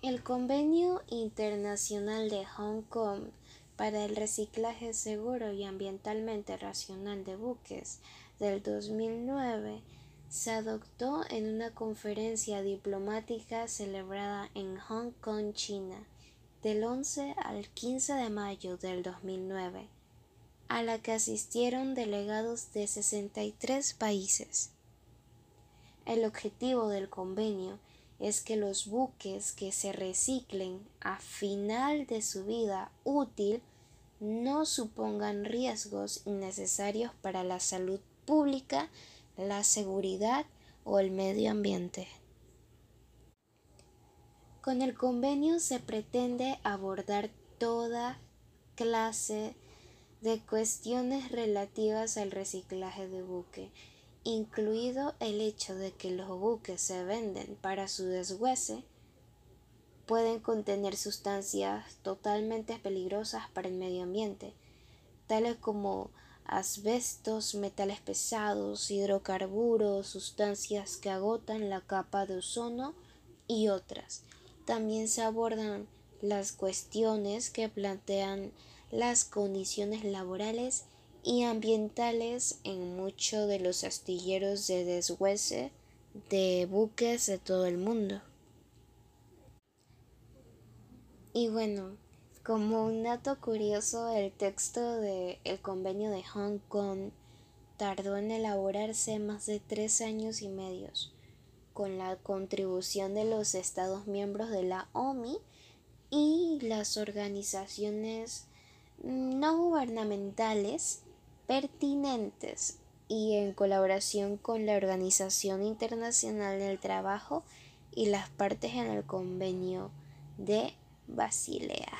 El Convenio Internacional de Hong Kong para el Reciclaje Seguro y Ambientalmente Racional de Buques del 2009 se adoptó en una conferencia diplomática celebrada en Hong Kong, China, del 11 al 15 de mayo del 2009, a la que asistieron delegados de 63 países. El objetivo del convenio es que los buques que se reciclen a final de su vida útil no supongan riesgos innecesarios para la salud pública, la seguridad o el medio ambiente. Con el convenio se pretende abordar toda clase de cuestiones relativas al reciclaje de buque incluido el hecho de que los buques se venden para su desguace, pueden contener sustancias totalmente peligrosas para el medio ambiente, tales como asbestos, metales pesados, hidrocarburos, sustancias que agotan la capa de ozono y otras. También se abordan las cuestiones que plantean las condiciones laborales y ambientales en muchos de los astilleros de desguace de buques de todo el mundo. Y bueno, como un dato curioso, el texto del el convenio de Hong Kong tardó en elaborarse más de tres años y medios, con la contribución de los Estados miembros de la OMI y las organizaciones no gubernamentales pertinentes y en colaboración con la Organización Internacional del Trabajo y las partes en el convenio de Basilea.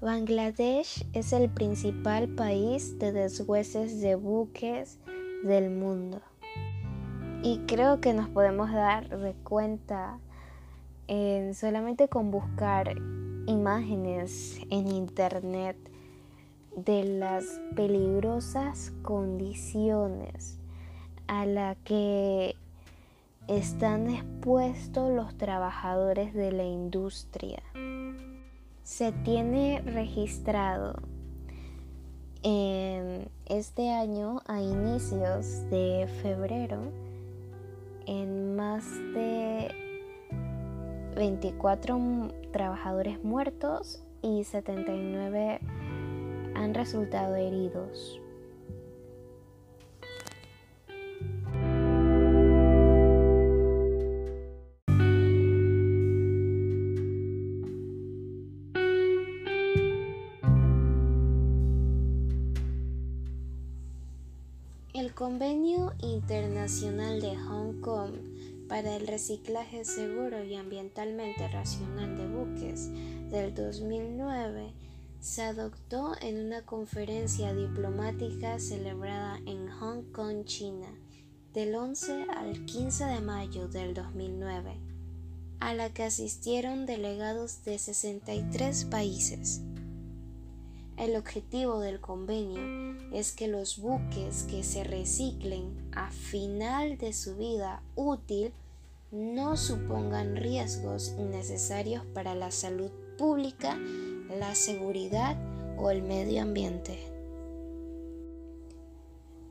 Bangladesh es el principal país de deshueces de buques del mundo. Y creo que nos podemos dar de cuenta en solamente con buscar imágenes en internet de las peligrosas condiciones a las que están expuestos los trabajadores de la industria se tiene registrado en este año a inicios de febrero en más de 24 trabajadores muertos y 79 han resultado heridos. Convenio Internacional de Hong Kong para el Reciclaje Seguro y Ambientalmente Racional de Buques del 2009 se adoptó en una conferencia diplomática celebrada en Hong Kong, China, del 11 al 15 de mayo del 2009, a la que asistieron delegados de 63 países. El objetivo del convenio es que los buques que se reciclen a final de su vida útil no supongan riesgos innecesarios para la salud pública, la seguridad o el medio ambiente.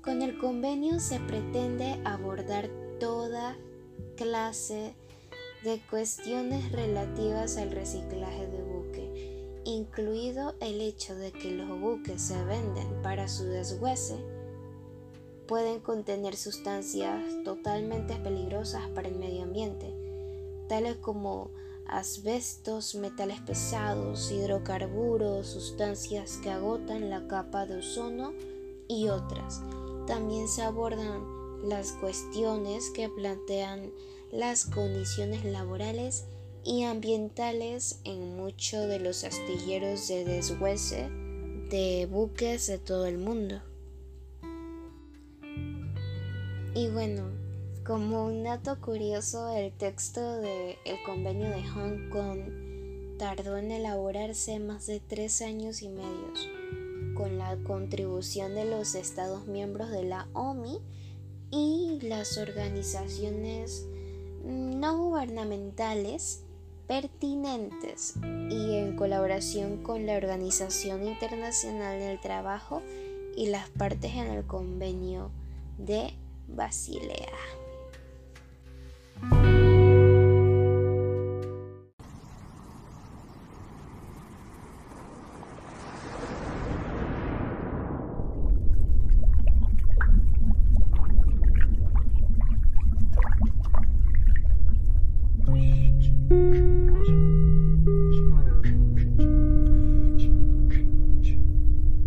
Con el convenio se pretende abordar toda clase de cuestiones relativas al reciclaje de buque incluido el hecho de que los buques se venden para su desguace, pueden contener sustancias totalmente peligrosas para el medio ambiente, tales como asbestos, metales pesados, hidrocarburos, sustancias que agotan la capa de ozono y otras. También se abordan las cuestiones que plantean las condiciones laborales y ambientales en muchos de los astilleros de desguace de buques de todo el mundo. Y bueno, como un dato curioso, el texto del convenio de Hong Kong tardó en elaborarse más de tres años y medio, con la contribución de los Estados miembros de la OMI y las organizaciones no gubernamentales pertinentes y en colaboración con la Organización Internacional del Trabajo y las partes en el convenio de Basilea.